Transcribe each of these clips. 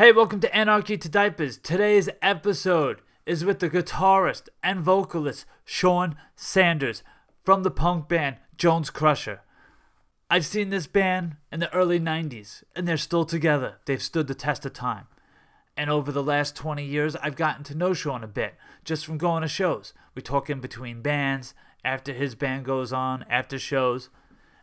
Hey, welcome to Anarchy to Diapers. Today's episode is with the guitarist and vocalist Sean Sanders from the punk band Jones Crusher. I've seen this band in the early 90s, and they're still together. They've stood the test of time. And over the last 20 years, I've gotten to know Sean a bit just from going to shows. We talk in between bands, after his band goes on, after shows.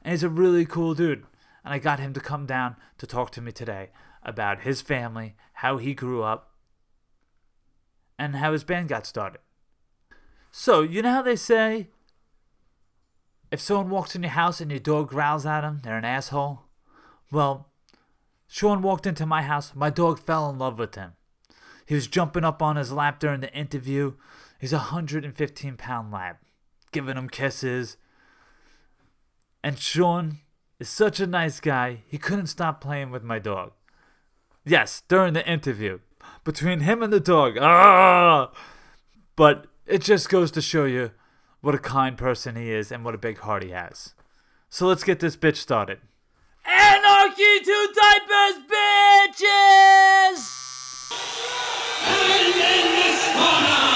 And he's a really cool dude. And I got him to come down to talk to me today about his family, how he grew up, and how his band got started. So, you know how they say if someone walks in your house and your dog growls at them, they're an asshole? Well, Sean walked into my house. My dog fell in love with him. He was jumping up on his lap during the interview. He's a 115 pound lab, giving him kisses. And Sean is such a nice guy, he couldn't stop playing with my dog. Yes, during the interview. Between him and the dog. Ah! But it just goes to show you what a kind person he is and what a big heart he has. So let's get this bitch started. Anarchy to diapers, bitches! And in this corner,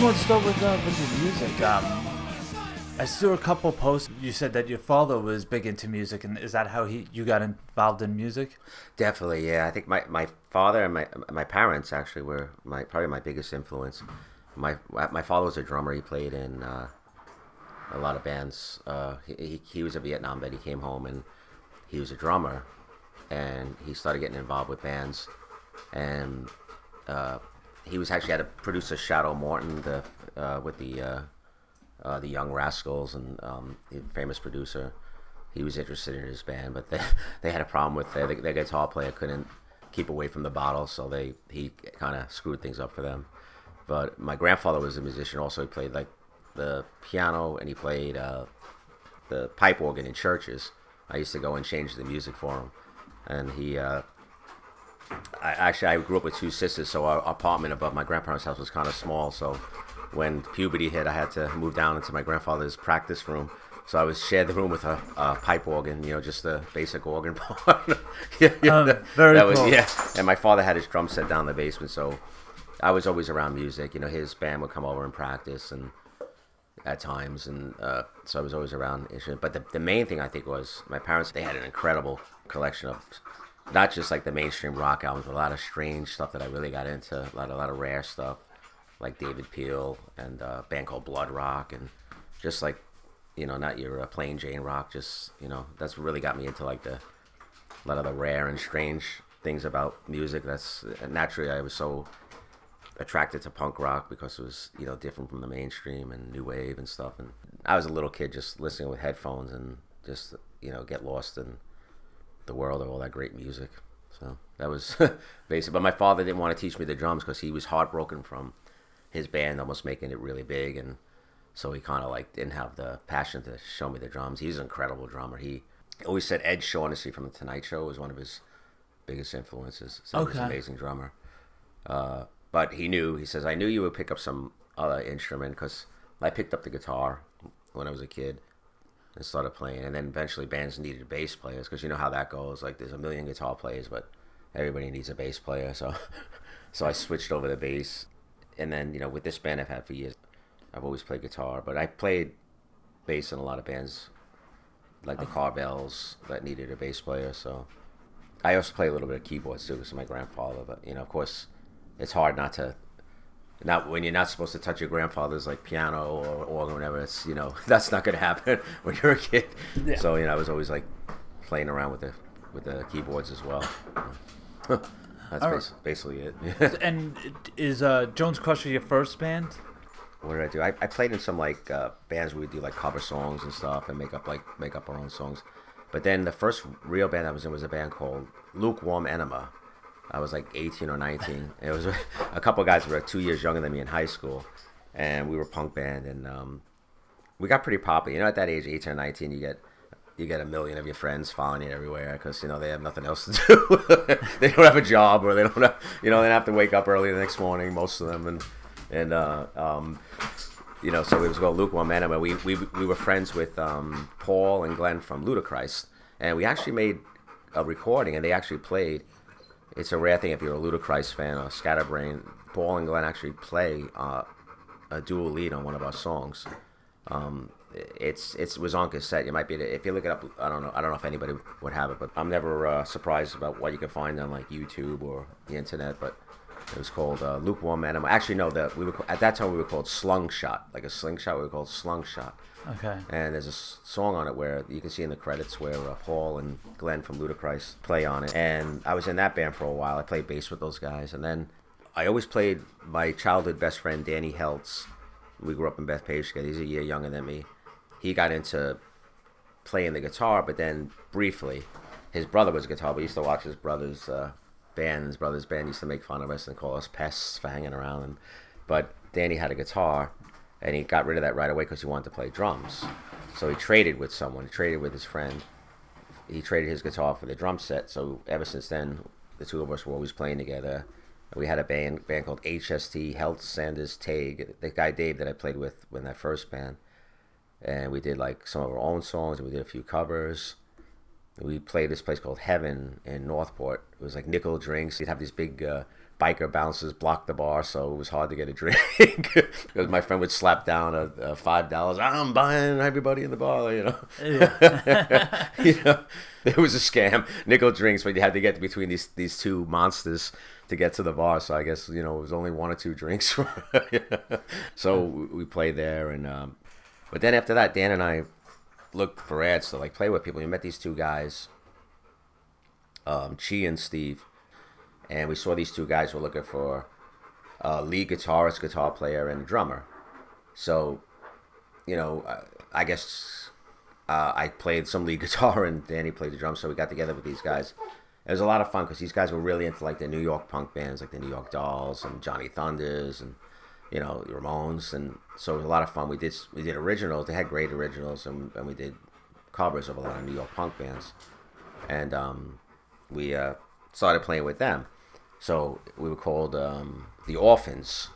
just want to start with uh, with your music. Um, I saw a couple posts. You said that your father was big into music, and is that how he you got involved in music? Definitely, yeah. I think my, my father and my my parents actually were my probably my biggest influence. My my father was a drummer. He played in uh, a lot of bands. Uh, he, he he was a Vietnam vet. He came home and he was a drummer, and he started getting involved with bands, and uh, he was actually had a producer Shadow Morton the uh, with the uh, uh, the Young Rascals and um, the famous producer. He was interested in his band, but they they had a problem with their, their guitar player couldn't keep away from the bottle, so they he kind of screwed things up for them. But my grandfather was a musician. Also, he played like the piano and he played uh, the pipe organ in churches. I used to go and change the music for him, and he. Uh, I actually I grew up with two sisters, so our apartment above my grandparents' house was kind of small. So when puberty hit, I had to move down into my grandfather's practice room. So I was shared the room with a, a pipe organ, you know, just the basic organ part. yeah, yeah, Um, that- very that was cool. yeah. And my father had his drum set down in the basement, so I was always around music. You know, his band would come over and practice, and at times, and uh, so I was always around instruments. But the, the main thing I think was my parents. They had an incredible collection of not just like the mainstream rock albums, but a lot of strange stuff that I really got into. A lot, a lot of rare stuff, like David Peel and uh, band called Blood Rock, and just like you know, not your uh, plain Jane rock. Just you know, that's really got me into like the a lot of the rare and strange things about music. That's naturally I was so attracted to punk rock because it was you know different from the mainstream and new wave and stuff. And I was a little kid just listening with headphones and just you know get lost in the world of all that great music. So that was basic. But my father didn't want to teach me the drums because he was heartbroken from his band almost making it really big, and so he kind of like didn't have the passion to show me the drums. He's an incredible drummer. He always said Ed Shaughnessy from the Tonight Show was one of his biggest influences. So he's Okay. an amazing drummer. Uh, but he knew. He says, "I knew you would pick up some other instrument because I picked up the guitar when I was a kid and started playing. And then eventually bands needed bass players because you know how that goes. Like there's a million guitar players, but everybody needs a bass player. So, so I switched over to bass. And then you know with this band I've had for years, I've always played guitar, but I played bass in a lot of bands, like the oh. Carvels that needed a bass player. So I also play a little bit of keyboards too, because of my grandfather. But you know, of course, it's hard not to. Not when you're not supposed to touch your grandfather's like piano or organ or whatever. It's you know that's not gonna happen when you're a kid. Yeah. So you know I was always like playing around with the with the keyboards as well. That's right. bas- basically it. And is uh, Jones Crusher your first band? what did I do? I, I played in some like uh, bands where we do like cover songs and stuff and make up like make up our own songs. But then the first real band I was in was a band called Lukewarm Enema, I was like 18 or 19. It was a couple guys were two years younger than me in high school, and we were punk band, and um, we got pretty popular. You know, at that age, 18 or 19, you get you get a million of your friends following you everywhere because you know they have nothing else to do. they don't have a job, or they don't have you know they have to wake up early the next morning. Most of them, and and uh, um, you know, so it was called Lukewarm Enema. We, we we were friends with um, Paul and Glenn from Ludichrist, and we actually made a recording, and they actually played. It's a rare thing if you're a Ludichrist fan or Scatterbrain. Paul and Glenn actually play uh, a dual lead on one of our songs. Um, it's it's it was on cassette. You might be if you look it up. I don't know. I don't know if anybody would have it, but I'm never uh, surprised about what you can find on like YouTube or the internet. But it was called uh, Lukewarm Enema. Actually, no. That we were at that time we were called Slungshot, like a slingshot. We were called Slungshot. Okay. And there's a song on it where you can see in the credits where uh, Paul and Glenn from Ludichrist play on it. And I was in that band for a while. I played bass with those guys, and then I always played my childhood best friend Danny Heltz. We grew up in Bethpage together. He's a year younger than me. He got into playing the guitar, but then briefly, his brother was a guitar. We used to watch his brother's uh, band. His brother's band used to make fun of us and call us pests for hanging around. And but Danny had a guitar, and he got rid of that right away because he wanted to play drums. So he traded with someone. He traded with his friend. He traded his guitar for the drum set. So ever since then, the two of us were always playing together. We had a band band called HST, Heltz Sanders Tag. The guy Dave that I played with in that first band, and we did like some of our own songs, and we did a few covers. We played this place called Heaven in Northport. It was like nickel drinks. You'd have these big uh, biker bouncers blocked the bar, so it was hard to get a drink. Because my friend would slap down a, a five dollars. I'm buying everybody in the bar, you know. you know, it was a scam. Nickel drinks, but you had to get between these these two monsters to get to the bar. So I guess you know it was only one or two drinks. so we played there, and um, but then after that, Dan and I looked for ads to like play with people. We met these two guys, um, Chi and Steve, and we saw these two guys were looking for a lead guitarist, guitar player, and a drummer. So, you know, I, guess uh, I played some lead guitar and Danny played the drums. So we got together with these guys. It was a lot of fun because these guys were really into like the New York punk bands, like the New York Dolls and Johnny Thunders and you know Ramones, and so it was a lot of fun. We did we did originals. They had great originals, and, and we did covers of a lot of New York punk bands, and um, we uh, started playing with them. So we were called um, the Orphans,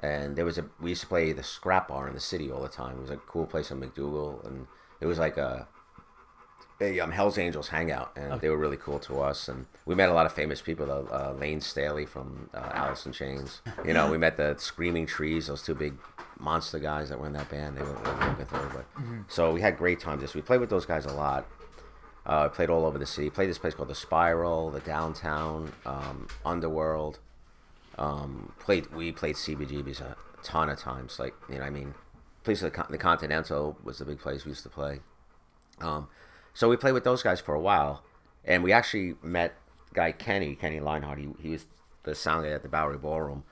and there was a we used to play the Scrap Bar in the city all the time. It was a cool place in MacDougal, and it was like a a um, Hell's Angels hangout, and they were really cool to us. And we met a lot of famous people. Uh, Layne Staley from uh, Alice in Chains. You know, we met the Screaming Trees, those two big monster guys that were in that band. They were, they were looking through, but so we had great times. Just we played with those guys a lot. Uh, played all over the city. Played this place called the Spiral, the Downtown, um, Underworld. Um, played we played CBGBs a ton of times. Like you know, I mean, place like the, the Continental was the big place we used to play. Um, so we played with those guys for a while, and we actually met guy Kenny Kenny Leinhardt. He he was the sound guy at the Bowery Ballroom,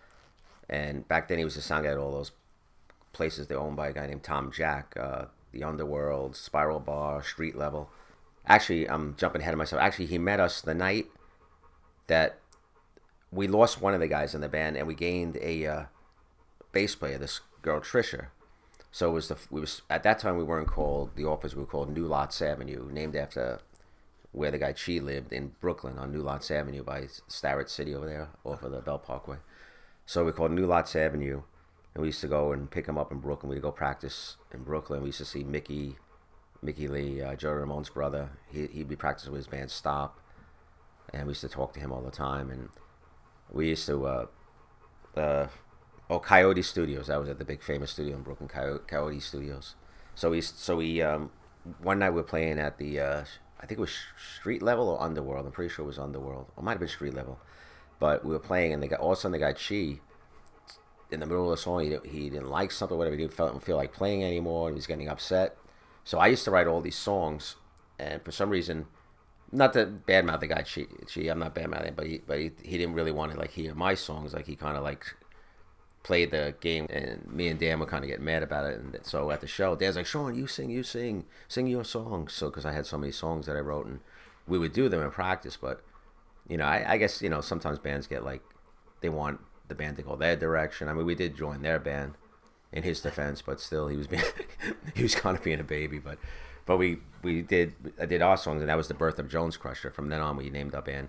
and back then he was the sound guy at all those places. They're owned by a guy named Tom Jack, uh, the Underworld, Spiral Bar, Street Level. Actually, I'm jumping ahead of myself. Actually, he met us the night that we lost one of the guys in the band, and we gained a uh, bass player, this girl Trisha. So it was the we was at that time we weren't called the office. We were called New Lots Avenue, named after where the guy Chi lived in Brooklyn on New Lots Avenue by Starrett City over there off of the Belt Parkway. So we called New Lots Avenue, and we used to go and pick him up in Brooklyn. We'd go practice in Brooklyn. We used to see Mickey, Mickey Leigh, uh, Joe Ramone's brother. He he'd be practicing with his band Stop, and we used to talk to him all the time. And we used to uh, oh Coyote Studios. That was at the big famous studio in Brooklyn, Coyote, Coyote Studios. So we so we um, one night we were playing at the uh, I think it was street level or underworld. I'm pretty sure it was underworld. Or it might have been street level. But we were playing and they got all of a sudden the guy Chi in the middle of the song he, he didn't like something whatever he didn't feel, feel like playing anymore and he was getting upset. So I used to write all these songs and for some reason not to badmouth the guy She, Chi I'm not badmouthing but he but he, he didn't really want to like hear my songs like he kind of like played the game, and me and Dan were kind of getting mad about it. And so at the show, Dan's like, "Sean, you sing, you sing, sing your songs." So because I had so many songs that I wrote, and we would do them in practice, but you know, I, I guess you know sometimes bands get like they want the band to go their direction. I mean, we did join their band in his defense, but still he was being he was kind of being a baby. But but we we did I did our songs, and that was the birth of Jones Crusher. From then on, we named our band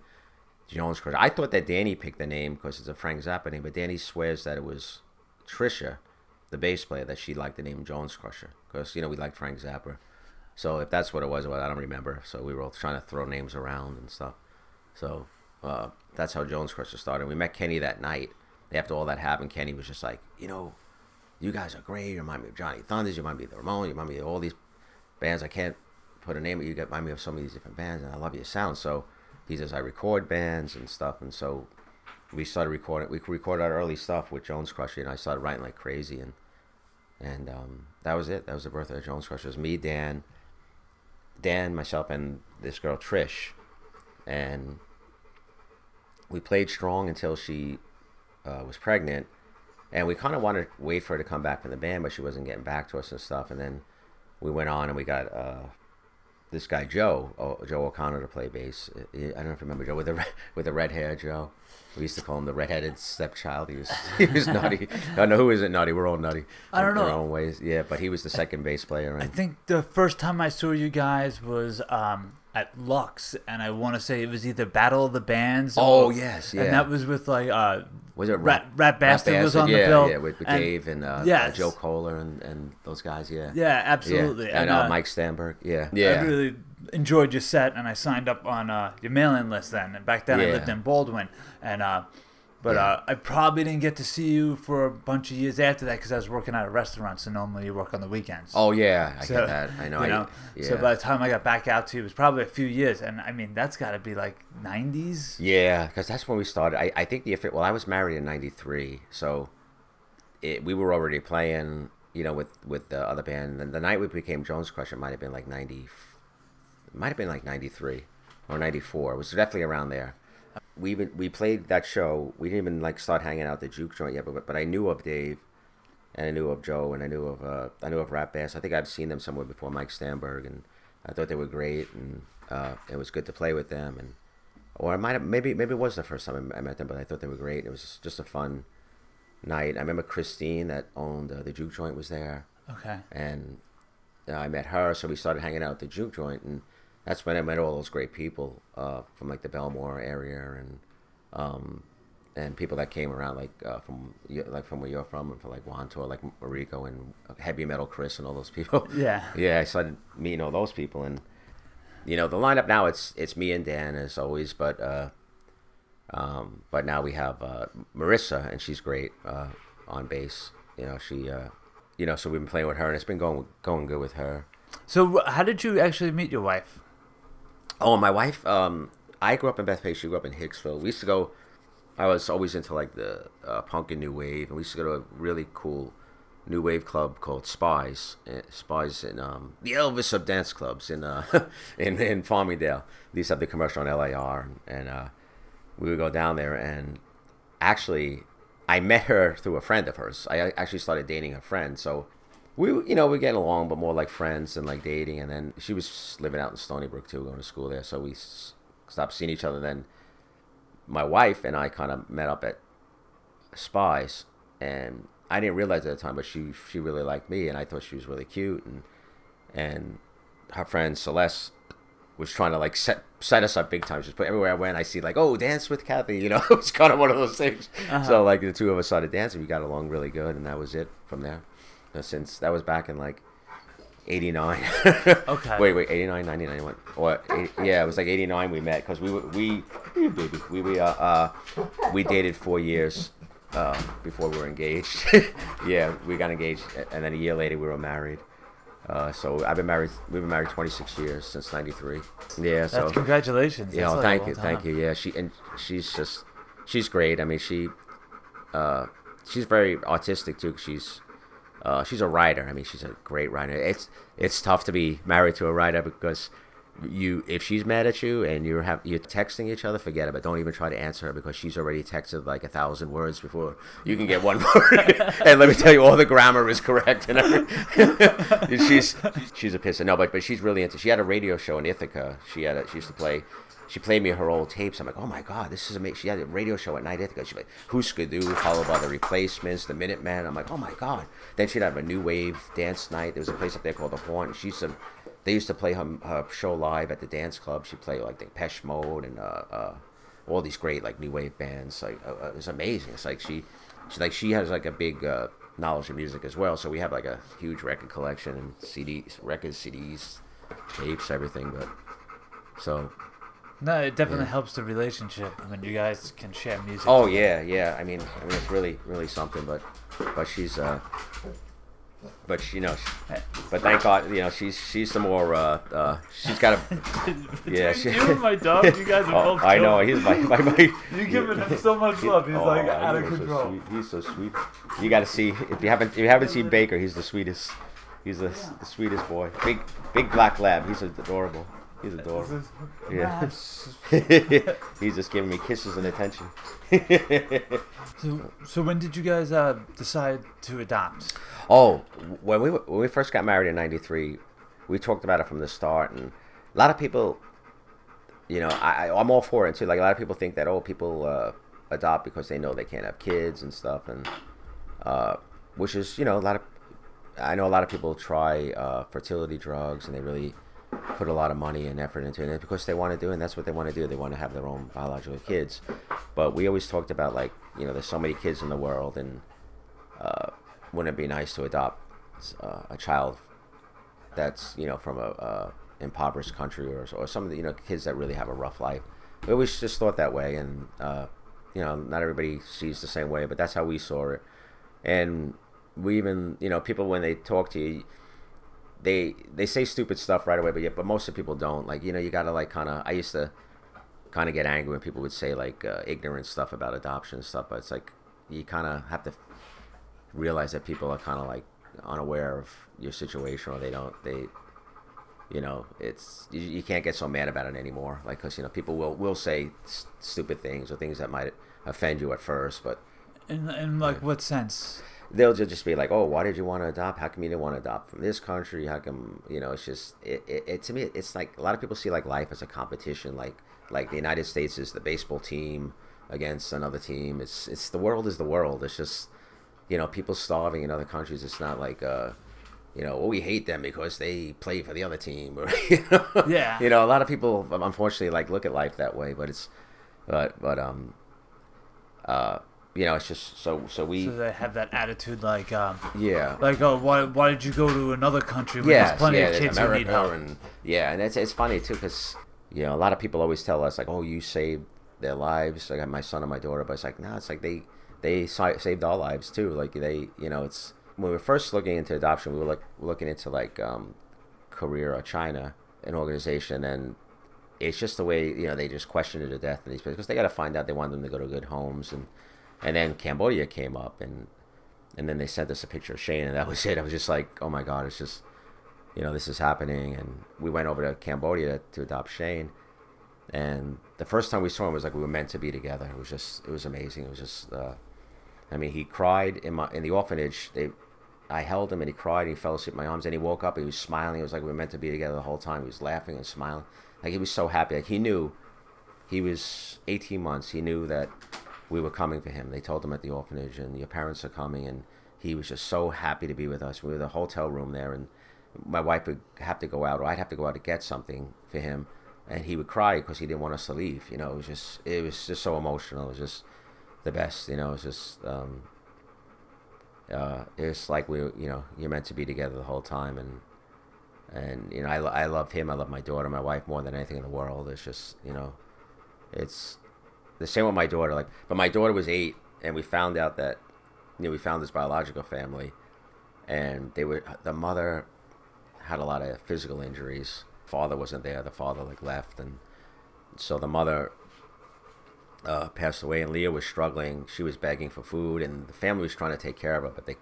Jones Crusher. I thought that Danny picked the name because it's a Frank Zappa name, but Danny swears that it was Trisha, the bass player, that she liked the name Jones Crusher because you know we liked Frank Zappa. So if that's what it was, well, I don't remember. So we were all trying to throw names around and stuff. So uh, that's how Jones Crusher started. We met Kenny that night. After all that happened, Kenny was just like, you know, you guys are great. You remind me of Johnny Thunders. You remind me of the Ramones. You remind me of all these bands. I can't put a name, you remind me of so many different bands, and I love your sound. So he says I record bands and stuff, and so we started recording. We recorded our early stuff with Jones Crusher, and I started writing like crazy, and and um, that was it. That was the birth of Jones Crusher. It was me, Dan, Dan, myself, and this girl Trish, and we played strong until she uh, was pregnant, and we kind of wanted to wait for her to come back from the band, but she wasn't getting back to us and stuff. And then we went on and we got uh, this guy Joe, oh, Joe O'Connor, to play bass. I don't know if you remember Joe with the red, with the red hair, Joe. We used to call him the redheaded stepchild. He was he was nutty. I don't know who isn't nutty. We're all nutty. I don't in our own ways. Yeah, but he was the second bass player. I think the first time I saw you guys was um, at Lux, and I want to say it was either Battle of the Bands. Oh, yes, yeah. and that was with like uh, was it Rat, Rat Bastard was on yeah, the bill. Yeah, with, with and- Dave and uh, yes. uh, Joe Kohler and, and those guys. Yeah. Yeah, absolutely. Yeah. And, uh, Mike Stanberg. Yeah. yeah. I really enjoyed your set, and I signed up on uh, your mailing list then. And back then, I lived in Baldwin, and uh, but Yeah. uh, I probably didn't get to see you for a bunch of years after that because I was working at a restaurant. So normally you work on the weekends. Oh yeah, I So, get that. I know. you I, yeah. So by the time I got back out to you, it was probably a few years, and I mean that's got to be like '90s. Yeah, because that's when we started. I, I think the well, I was married in '93, so it, we were already playing, you know, with with the other band. And the night we became Jones Crush, it might have been like '90, might have been like '93 or '94. It was definitely around there. We even we played that show. We didn't even like start hanging out at the juke joint yet, but but I knew of Dave, and I knew of Joe, and I knew of uh, I knew of Rat Bass. I think I've seen them somewhere before, Mike Stanberg, and I thought they were great, and uh, it was good to play with them, and or I might have maybe maybe it was the first time I I met them, but I thought they were great. It was just a fun night. I remember Christine that owned uh, the juke joint was there, Okay. and uh, I met her, so we started hanging out at the juke joint, and that's when I met all those great people uh, from like the Bellmore area and um, and people that came around like uh, from like from where you're from and from like Wantagh, like Mariko and Heavy Metal Chris and all those people. Yeah. yeah, I started meeting all those people, and you know the lineup now it's it's me and Dan as always, but uh, um, but now we have uh, Marissa, and she's great uh, on bass. You know she. Uh, you know, so we've been playing with her, and it's been going going good with her. So how did you actually meet your wife? Oh, my wife. Um, I grew up in Bethpage. She grew up in Hicksville. We used to go. I was always into like the uh, punk and new wave, and we used to go to a really cool new wave club called Spies. Uh, Spies in um, the Elvis of dance clubs in uh, in in Farmingdale. To have the commercial on LAR, and, uh, we would go down there. And actually, I met her through a friend of hers. I actually started dating her friend, so we you know we get along, but more like friends and like dating. And then she was living out in Stony Brook too, going to school there. So we s- stopped seeing each other. Then my wife and I kind of met up at Spies, and I didn't realize at the time, but she she really liked me, and I thought she was really cute, and and her friend Celeste was trying to like set set us up big time. Just put everywhere I went, I see like, oh, dance with Kathy. You know, it was kind of one of those things. Uh-huh. So like the two of us started dancing. We got along really good, and that was it from there. Since that was back in like. 89 Okay. wait wait 89 90 91 or eight- yeah it was like 89 we met because we were we we baby we we uh, uh we dated four years uh, before we were engaged yeah we got engaged and then a year later we were married uh, so I've been married. We've been married 26 years since '93. Yeah, so That's congratulations. you know, like thank long you, thank you. Yeah, she and she's just she's great. I mean, she uh, she's very artistic too. 'cause She's uh, she's a writer. I mean, she's a great writer. It's it's tough to be married to a writer because you if she's mad at you and you're have you're texting each other, forget it. But don't even try to answer her because she's already texted like a thousand words before you can get one word. and let me tell you, all the grammar is correct and everything. she's she's a pisser. No, but but she's really into. She had a radio show in Ithaca. She had a, she used to play. She played me her old tapes. I'm like, oh my god, this is amazing. She had a radio show at night Ithaca. She's like, Husker Du, followed by the Replacements, the Minutemen. I'm like, oh my god. Then she'd have a new wave dance night. There was a place up there called the Horn. She used to they used to play her, her show live at the dance club. She played like Depeche Mode and uh, uh, all these great like new wave bands. Like uh, it was amazing. It's like she, she like she has like a big uh, knowledge of music as well. So we have like a huge record collection and CDs, records, CDs, tapes, everything. But so No, it definitely Yeah. helps the relationship when you guys can share music. oh yeah, yeah. I mean, I mean it's really really something. But but she's uh. But she, you know, she, but thank God, you know, she's she's the more uh, uh she's got a yeah, she- you and my dog, you guys are Oh, both. I know. He's my, my, my You're giving him so much love. He's like Oh, out of he's so control. He's so sweet. You got to see if you haven't if you haven't seen Baker. He's the sweetest. He's the, the sweetest boy. Big big black lab. He's adorable. He's adorable. Yeah. He's just giving me kisses and attention. So, so when did you guys uh, decide to adopt? Oh, when we when we first got married in '93, we talked about it from the start, and a lot of people, you know, I I- I'm all for it too. Like a lot of people think that oh, people uh, adopt because they know they can't have kids and stuff, and uh, which is you know a lot of I know a lot of people try uh, fertility drugs and they really put a lot of money and effort into it because they want to do it and that's what they want to do. They want to have their own biological kids. But we always talked about like you know there's so many kids in the world and uh, wouldn't it be nice to adopt uh, a child that's you know from a, a impoverished country or or some of the you know kids that really have a rough life. We always just thought that way, and uh, you know not everybody sees the same way, but that's how we saw it. And we even you know people when they talk to you, they they say stupid stuff right away, but yeah, but most of the people don't. Like you know you gotta like kind of I used to kind of get angry when people would say like uh, ignorant stuff about adoption and stuff, but it's like you kind of have to realize that people are kind of like unaware of your situation or they don't they you know it's you, you can't get so mad about it anymore like because you know people will will say s- stupid things or things that might offend you at first but In, in like what sense? They'll ju- just be like oh why did you want to adopt? How come you didn't want to adopt from this country? How come you know it's just it, it, it to me it's like a lot of people see like life as a competition like like the united states is the baseball team against another team. It's it's the world is the world. It's just you know people starving in other countries it's not like uh you know, oh, we hate them because they play for the other team, or you know, Yeah. you know, a lot of people unfortunately like look at life that way, but it's, but but um, uh, you know, it's just so so we So they have that attitude like, um, yeah like oh, why why did you go to another country when Yes, there's plenty yeah, of kids who need help? and yeah, and it's it's funny too because you know a lot of people always tell us like, oh, you saved their lives, like my son and my daughter, but it's like no, it's like they they saved our lives too. Like they, you know, it's when we were first looking into adoption, we were like looking into like um, Korea or China, an organization, and it's just the way you know they just question it to death in these places because they got to find out they want them to go to good homes and and then Cambodia came up and and then they sent us a picture of Shane and that was it. I was just like, oh my god, it's just you know this is happening and we went over to Cambodia to, adopt Shane and the first time we saw him was like we were meant to be together. It was just it was amazing. It was just uh, I mean he cried in my in the orphanage. They I held him and he cried. And he fell asleep in my arms and he woke up. And he was smiling. It was like we were meant to be together the whole time. He was laughing and smiling. Like he was so happy. Like he knew he was 18 months. He knew that we were coming for him. They told him at the orphanage, and your parents are coming, and he was just so happy to be with us. We were in the hotel room there, and my wife would have to go out, or I'd have to go out to get something for him, and he would cry because he didn't want us to leave. You know, it was just it was just so emotional. It was just the best. You know, it was just um, uh, it's like we, you know, you're meant to be together the whole time, and and you know, I, I love him. I love my daughter, my wife more than anything in the world. It's just you know, it's the same with my daughter. Like, but my daughter was eight, and we found out that you know we found this biological family, and they were the mother had a lot of physical injuries. Father wasn't there. The father like left, and so the mother uh, passed away, and Leah was struggling. She was begging for food, and the family was trying to take care of her, but they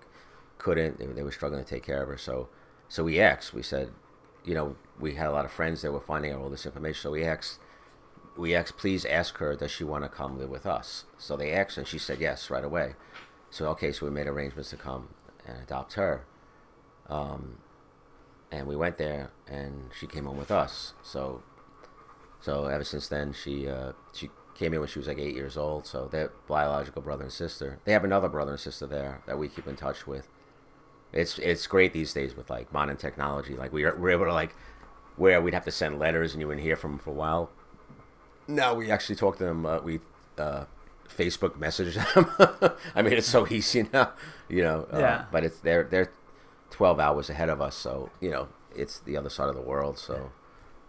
couldn't. They, they were struggling to take care of her. So, so we asked. We said, you know, we had a lot of friends that were finding out all this information. So we asked, we asked, please ask her, does she want to come live with us? So they asked, and she said yes right away. So okay, so we made arrangements to come and adopt her. Um, and we went there, and she came home with us. So, so ever since then, she uh, she came in when she was like eight years old. So they're biological brother and sister. They have another brother and sister there that we keep in touch with. It's it's great these days with like modern technology. Like we are, we're able to like where we'd have to send letters and you wouldn't hear from them for a while. Now we actually talked to them. Uh, we uh, Facebook messaged them. I mean, it's so easy now, you know. Uh, Yeah. But it's they're they're twelve hours ahead of us, so you know it's the other side of the world. So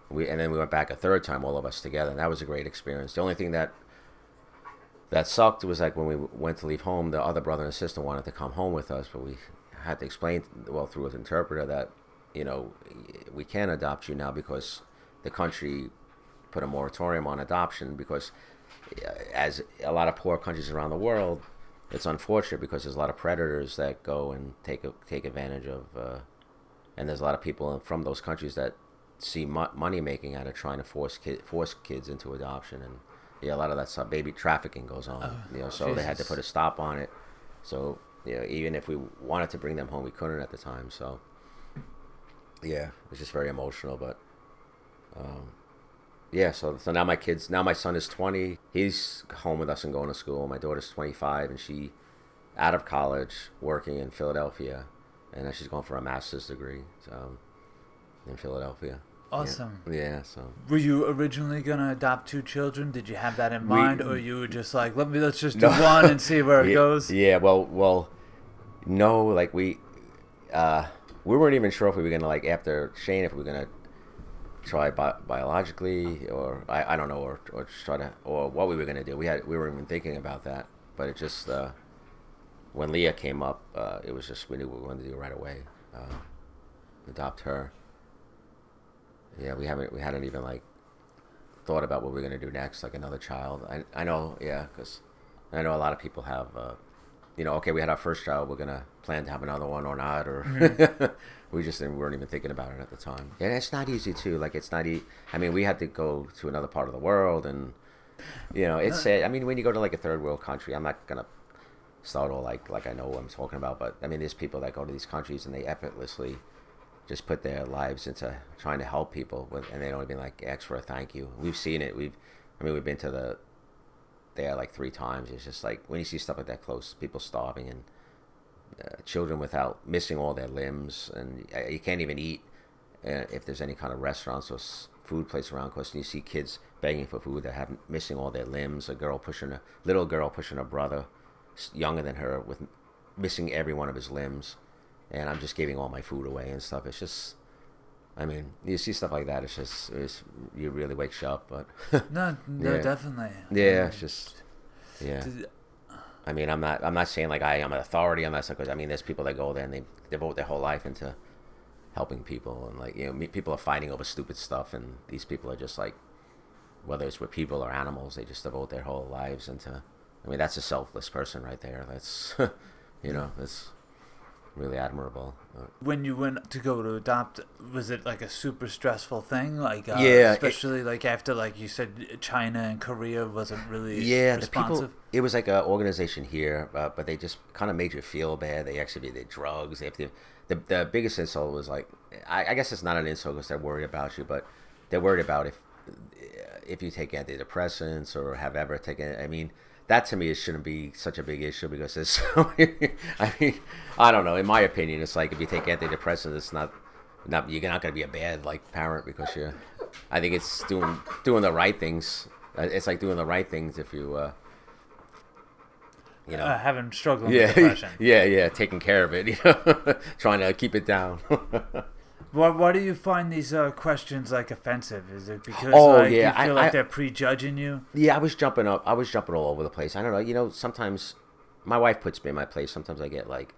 we and then we went back a third time, all of us together, and that was a great experience. The only thing that that sucked was like when we went to leave home, the other brother and sister wanted to come home with us, but we had to explain, well, through an interpreter, that you know we can't adopt you now because the country put a moratorium on adoption because uh, as a lot of poor countries around the world, it's unfortunate because there's a lot of predators that go and take a, take advantage of, uh, and there's a lot of people from those countries that see mo- money making out of trying to force kid, force kids into adoption, and yeah, a lot of that stuff, baby trafficking goes on. you know, so they had to put a stop on it. So you know, even if we wanted to bring them home, we couldn't at the time. So yeah, it was just very emotional, but um, yeah. So so now my kids, now my son is twenty. He's home with us and going to school. My daughter's twenty five, and she out of college, working in Philadelphia, and now she's going for a master's degree. So in Philadelphia. Awesome. Yeah. So Were you originally gonna adopt two children? Did you have that in We- mind, or you were just like, let me let's just do No. one and see where it yeah, goes? Yeah, well, well, no, like we, uh, we weren't even sure if we were gonna like after Shane if we were gonna try bi- biologically or I, I don't know or or try to or what we were gonna do. We had we weren't even thinking about that, but it just uh, when Leah came up, uh, it was just we knew what we wanted to do right away, uh, adopt her. Yeah, we haven't we hadn't even like thought about what we are gonna do next, like another child. I I know, yeah, because I know a lot of people have, uh, you know, okay, we had our first child, we're gonna plan to have another one or not, or mm-hmm. we just didn't, weren't even thinking about it at the time. And it's not easy too. Like it's not. E- I mean, we had to go to another part of the world, and you know, it's. I mean, when you go to like a third world country, I'm not gonna start all like like I know what I'm talking about, but I mean, there's people that go to these countries and they effortlessly just put their lives into trying to help people with, and they don't even like ask for a thank you. We've seen it. We've, I mean, we've been to the there like three times. It's just like when you see stuff like that close, people starving and uh, children without missing all their limbs, and uh, you can't even eat uh, if there's any kind of restaurants or food place around. Cause you see kids begging for food that have missing all their limbs. A girl pushing a little girl pushing a brother younger than her with missing every one of his limbs, and I'm just giving all my food away and stuff. It's just. I mean, you see stuff like that. It's just, it's, you really wakes you up. But No, no, Yeah. definitely. yeah, Um, it's just, yeah. did- I mean, I'm not. I'm not saying like I am an authority on that stuff because I mean, there's people that go there and they devote their whole life into helping people, and like you know, people are fighting over stupid stuff, and these people are just like, whether it's with people or animals, they just devote their whole lives into. I mean, that's a selfless person right there. That's, you know, that's really admirable. When you went to go to adopt, was it like a super stressful thing? Like, uh, Yeah, it- especially like after, like you said, China and Korea wasn't really yeah, the people. It was like an organization here, uh, but they just kind of made you feel bad. They actually did drugs. They have to. The, the biggest insult was like, I, I guess it's not an insult because they're worried about you, but they're worried about if if you take antidepressants or have ever taken. I mean, that to me it shouldn't be such a big issue because it's. So, I mean, I don't know. In my opinion, it's like if you take antidepressants, it's not. Not you're not going to be a bad like parent because you. I think it's doing doing the right things. Uh, It's like doing the right things if you. Uh, you know, uh, having struggling yeah, with depression. yeah, yeah, taking care of it, you know, trying to keep it down. Why, why do you find these uh, questions like offensive? Is it because Oh, like, yeah, you feel I- like I- they're prejudging you? yeah, I was jumping up. I was jumping all over the place. I don't know. You know, sometimes my wife puts me in my place. Sometimes I get like,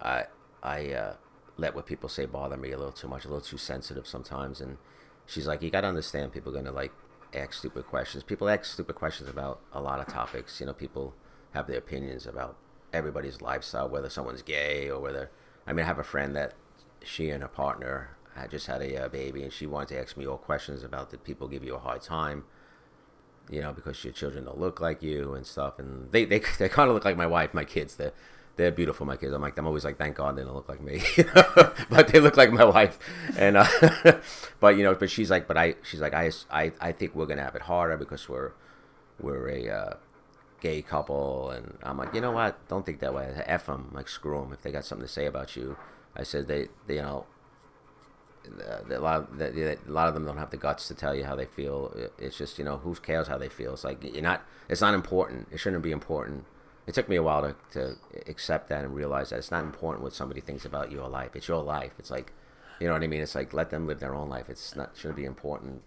I I uh, let what people say bother me a little too much, a little too sensitive sometimes. And she's like, you got to understand, people are gonna like ask stupid questions. People ask stupid questions about a lot of topics. You know, people have their opinions about everybody's lifestyle, whether someone's gay or whether. I mean, I have a friend that she and her partner I just had a uh, baby, and she wanted to ask me all questions about did people give you a hard time, you know, because your children don't look like you and stuff, and they they they kind of look like my wife, my kids. They're they're beautiful, my kids. I'm like I'm always like, thank God they don't look like me, but they look like my wife, and uh, but you know, but she's like, but I she's like I I I think we're gonna have it harder because we're we're a uh, gay couple, and I'm like, you know what? Don't think that way. F them, like screw them if they got something to say about you. I said they, they you know, a lot of the, a lot of them don't have the guts to tell you how they feel. It's just you know who cares how they feel. It's like you're not. It's not important. It shouldn't be important. It took me a while to, to accept that and realize that it's not important what somebody thinks about your life. It's your life. It's like, you know what I mean. It's like let them live their own life. It's not shouldn't be important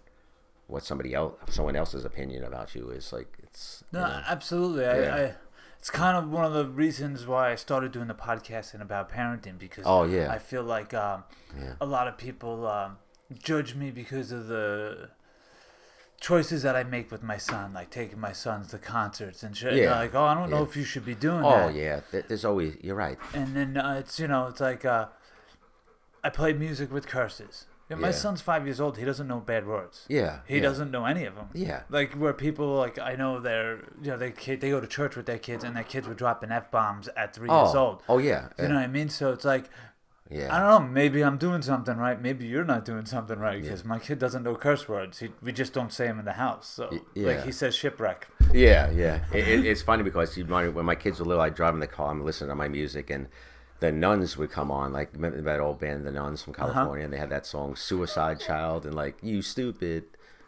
what somebody else, someone else's opinion about you is. Like it's No, you know, absolutely. Yeah. I, I, it's kind of one of the reasons why I started doing the podcasting about parenting because Oh, yeah. I feel like um, Yeah. a lot of people um, judge me because of the choices that I make with my son, like taking my sons to concerts and shit. Yeah. Like, oh, I don't know if you should be doing Oh that. Oh yeah, there's always. You're right. And then uh, it's you know it's like uh, I play music with curses. Yeah, my Yeah. son's five years old. He doesn't know bad words. Yeah. He yeah. doesn't know any of them. Yeah. Like where people like I know they're you know they they go to church with their kids and their kids were dropping f bombs at three oh. years Oh. old. Oh yeah. You know what I mean? So it's like Yeah. I don't know. Maybe I'm doing something right. Maybe you're not doing something right Yeah. because my kid doesn't know curse words. He, we just don't say them in the house. So Y- like he says shipwreck. Yeah, yeah. It, it, it's funny because you remind me- when my kids were little, I'd drive in the car, I'm listening to my music, and the Nuns would come on, like remember that old band, the Nuns from Uh-huh. California, and they had that song "Suicide Child" and like "You Stupid."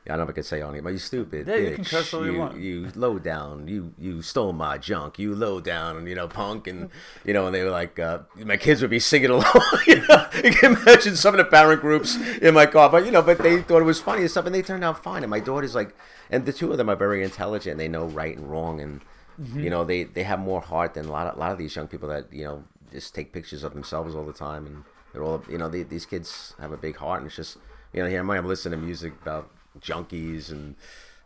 Yeah, I don't know if I could say on it, but you stupid. Yeah, you bitch. can curse all you you want. You low down. You you stole my junk. You low down. You know, punk, and you know, and they were like, uh, my kids would be singing along. you, know? you can imagine some of the parent groups in my car, but you know, but they thought it was funny and stuff, and they turned out fine. And my daughter's like, and the two of them are very intelligent. They know right and wrong, and Mm-hmm. you know, they they have more heart than a lot of a lot of these young people that you know just take pictures of themselves all the time, and they're all you know, they, these kids have a big heart, and it's just you know, here I am listening to music about junkies and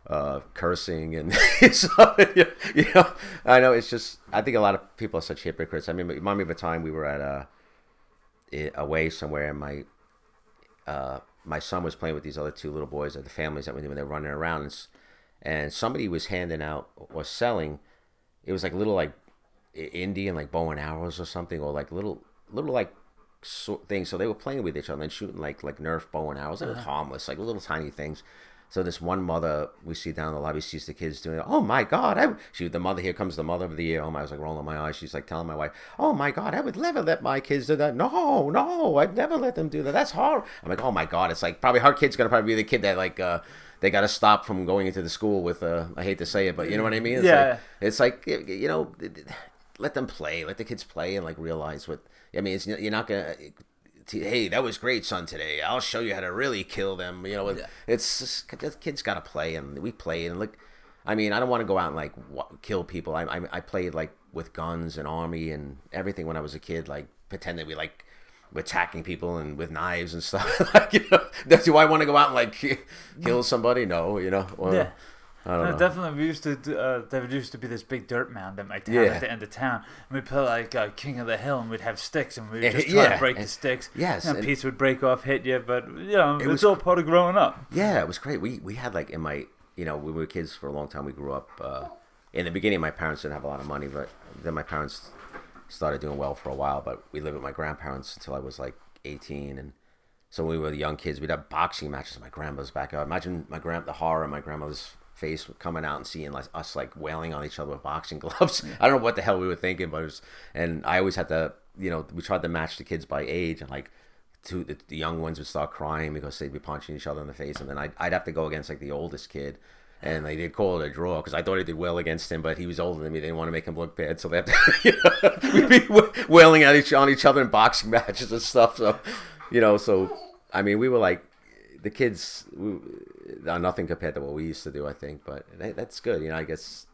uh, cursing and stuff. you know, I know it's just I think a lot of people are such hypocrites. I mean, remind me of a time we were at a away somewhere, and my uh, my son was playing with these other two little boys at the families that we knew, and they're running around, and, and somebody was handing out or selling. It was like little like Indian like bow and arrows or something, or like little little like sort things. So they were playing with each other and shooting like like Nerf bow and arrows. They were harmless, like little tiny things. So this one mother we see down in the lobby sees the kids doing it. Oh my God! I she the mother here comes the mother of the year. Oh my! I was like rolling my eyes. She's like telling my wife, Oh my God! I would never let my kids do that. No, no, I'd never let them do that. That's horrible. I'm like, Oh my God! It's like probably her kid's gonna probably be the kid that like uh they got to stop from going into the school with uh I hate to say it, but you know what I mean? It's Yeah. Like, it's like you know let them play let the kids play and like realize what i mean it's you're not gonna hey that was great son today. I'll show you how to really kill them you know it's just, the kids gotta play and we played and look i mean i don't want to go out and like kill people. I, I i played like with guns and army and everything when i was a kid like pretending we like were attacking people and with knives and stuff. Like you know do i want to go out and like kill somebody? No you know Or- Yeah. I don't No, know definitely. We used to. do- Uh, there used to be this big dirt mound at my town Yeah. at the end of town, and we'd play like uh, King of the Hill, and we'd have sticks, and we'd just try yeah, to break the sticks. yes, and and- piece would break off, hit you, but you know, It it's was all part of growing up. Yeah, it was great. We we had like in my you know we were kids for a long time. We grew up. Uh, in the beginning, my parents didn't have a lot of money, but then my parents started doing well for a while. But we lived with my grandparents until I was like eighteen, and so when we were young kids. We'd have boxing matches in my grandmother's backyard. Imagine my grand the horror of my grandmother's face coming out and seeing like us like wailing on each other with boxing gloves. I don't know what the hell we were thinking, but it was. And I always had to, you know, we tried to match the kids by age, and like two the, the young ones would start crying because they'd be punching each other in the face, and then I'd, I'd have to go against like the oldest kid. And they did call it a draw because I thought I did well against him, but he was older than me. They didn't want to make him look bad, so they have to, you know, we'd be wailing at each on each other in boxing matches and stuff. So, you know, so I mean, we were like the kids we, uh, are nothing compared to what we used to do. I think, but that, that's good. You know, I guess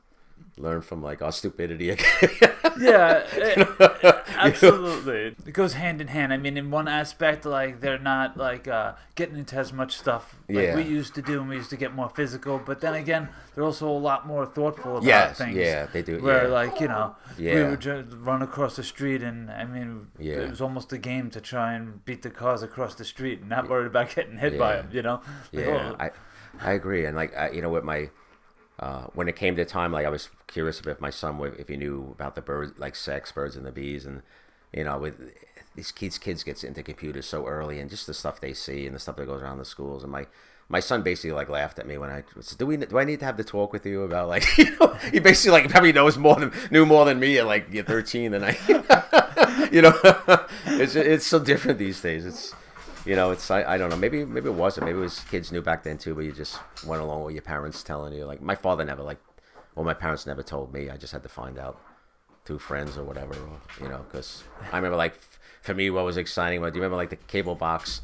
learn from like our stupidity. again. Yeah, it- absolutely. It goes hand in hand. I mean, in one aspect, like they're not like uh, getting into as much stuff like Yeah. we used to do, and we used to get more physical. But then again, they're also a lot more thoughtful about Yes, things. yeah, they do, Where yeah. like you know, yeah. we would just run across the street, and I mean, Yeah. it was almost a game to try and beat the cars across the street, and not worried about getting hit by them. You know? Like, Yeah, oh, I, I agree. And like, I, you know, with my, uh, when it came to time, like I was curious if my son, would- if he knew about the birds, like sex, birds and the bees, and you know, with these kids, kids gets into computers so early, and just the stuff they see and the stuff that goes around the schools. And my, my son basically like laughed at me when I said, "Do we? Do I need to have the talk with you about like?" You know, he basically like probably knows more than knew more than me at like you're 13 than I. you know, it's it's so different these days. It's you know, it's I, I don't know. Maybe maybe it wasn't. Maybe it was kids knew back then too, but you just went along with your parents telling you. Like my father never like, well, my parents never told me. I just had to find out through friends or whatever. Or, you know, because I remember like f- for me, what was exciting. Was, do you remember like the cable box,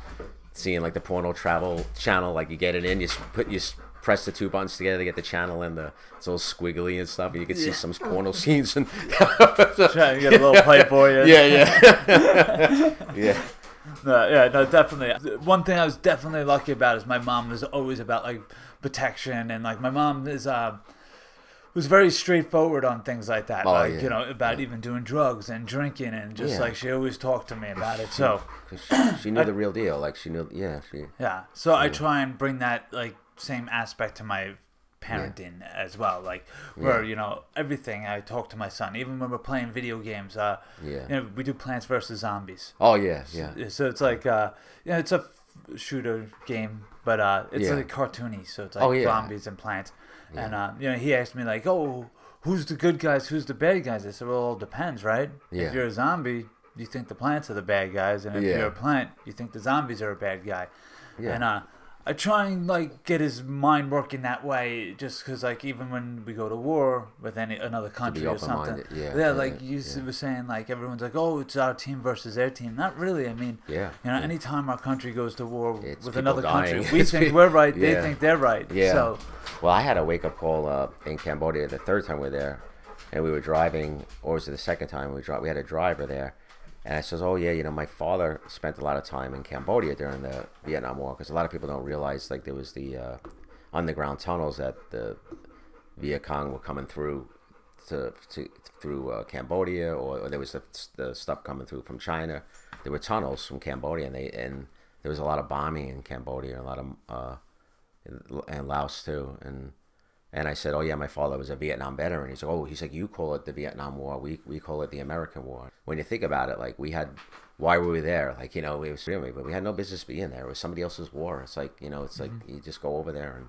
seeing like the porno travel channel? Like you get it in, you put you press the two buttons together to get the channel, and the it's all squiggly and stuff. And you can see Yeah. some porno scenes and trying to get a little Playboy. yeah, yeah, yeah. No, yeah, no, definitely. One thing I was definitely lucky about is my mom was always about like protection and like my mom is uh was very straightforward on things like that. Oh, like, yeah. you know, about even doing drugs and drinking and just Yeah. like she always talked to me about it. So 'Cause she, she knew the real deal. Like she knew, yeah, she. yeah. So I try and bring that like same aspect to my parenting as well. Like where, Yeah. you know, everything I talk to my son, even when we're playing video games, uh Yeah. you know, we do Plants vs. Zombies. Oh yeah, yeah. Yeah, So it's like uh, yeah, it's a f- shooter game, but uh, it's Yeah. like cartoony, so it's like Oh, yeah. zombies and plants. And uh, you know, he asked me like, "Oh, who's the good guys? Who's the bad guys?" I said, "Well, it all depends, right? Yeah. If you're a zombie, you think the plants are the bad guys, and if Yeah. you're a plant, you think the zombies are a bad guy." Yeah. And uh, I try and like get his mind working that way, just because like even when we go to war with any another country or something, yeah, yeah, yeah, like you yeah. were saying, like everyone's like, "Oh, it's our team versus their team." Not really. I mean, Yeah, you know, yeah. anytime our country goes to war It's with another country, we It's think we're right, they think they're right. Yeah. So, Well, I had a wake up call uh, in Cambodia the third time we were there, and we were driving, or was it the second time we dri We had a driver there, and I says, "Oh yeah, you know, my father spent a lot of time in Cambodia during the Vietnam War because a lot of people don't realize like there was the uh, underground tunnels that the Viet Cong were coming through to, to through uh, Cambodia, or, or there was the, the stuff coming through from China. There were tunnels from Cambodia, and they and there was a lot of bombing in Cambodia, a lot of uh, and Laos too. And and I said, oh yeah, my father was a Vietnam veteran. He's like, oh, he's like, you call it the Vietnam War, we we call it the American War. When you think about it, like we had, why were we there? Like you know, we was really, but we had no business being there. It was somebody else's war. It's like you know, it's like you just go over there and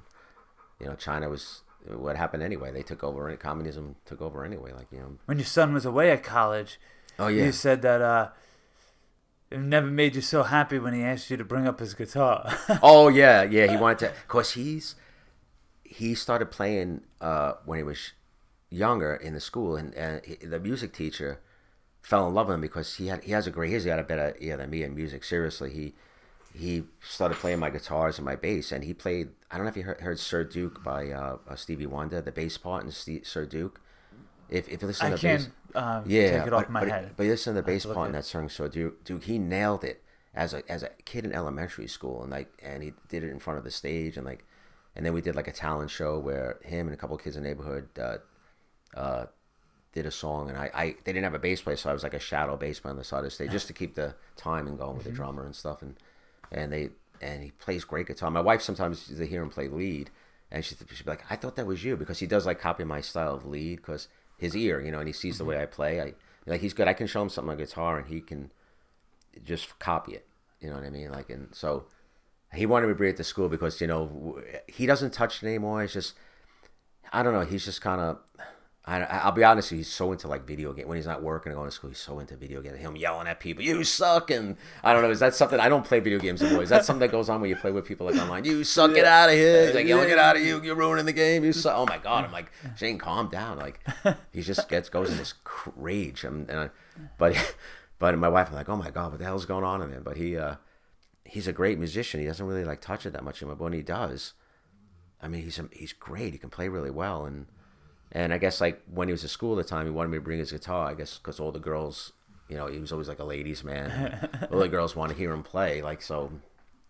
you know, China was what happened anyway. They took over. and Communism took over anyway. Like you know. when your son was away at college, Oh yeah. you said that uh, it never made you so happy when he asked you to bring up his guitar. oh yeah, yeah. He wanted to, cause he's he started playing uh, when he was younger in the school, and, and he, the music teacher fell in love with him because he had he has a great he's got a better ear than me in music. Seriously, he he started playing my guitars and my bass, and he played. I don't know if you heard, heard Sir Duke by uh, uh, Stevie Wonder, the bass part in Ste Sir Duke. If if you listen I to the can't bass, uh, yeah, take it off but, my but, head. But listen to the bass part in that song. Sir Duke, Duke, he nailed it as a as a kid in elementary school, and like, and he did it in front of the stage, and like, and then we did like a talent show where him and a couple of kids in the neighborhood uh, uh, did a song, and I, I they didn't have a bass player, so I was like a shadow bass player on the side of the stage just to keep the timing going with the drummer and stuff, and and they and he plays great guitar. My wife sometimes to hear him play lead, and she she'd be like, I thought that was you because he does like copy my style of lead because his ear, you know, and he sees the way I play. I like he's good. I can show him something on guitar, and he can just copy it. You know what I mean? Like, and so he wanted me to bring it to school because you know he doesn't touch it anymore. It's just I don't know. He's just kind of. I, I'll be honest, with you, he's so into like video game. When he's not working or going to school, he's so into video games. Him yelling at people, "You suck!" And I don't know. Is that something? I don't play video games anymore. Is that something that goes on when you play with people like online? You suck! Get out of here! He's like yelling, "Get out of you! You're ruining the game! You suck!" Oh my god! I'm like, Shane, calm down. Like he just gets goes in this rage. And, and I, but but my wife, I'm like, oh my god, what the hell's going on in him? But he uh he's a great musician. He doesn't really like touch it that much anymore. But when he does, I mean, he's he's great. He can play really well, and And I guess like when he was at school at the time, he wanted me to bring his guitar. I guess because all the girls, you know, he was always like a ladies' man. all the girls want to hear him play. Like so,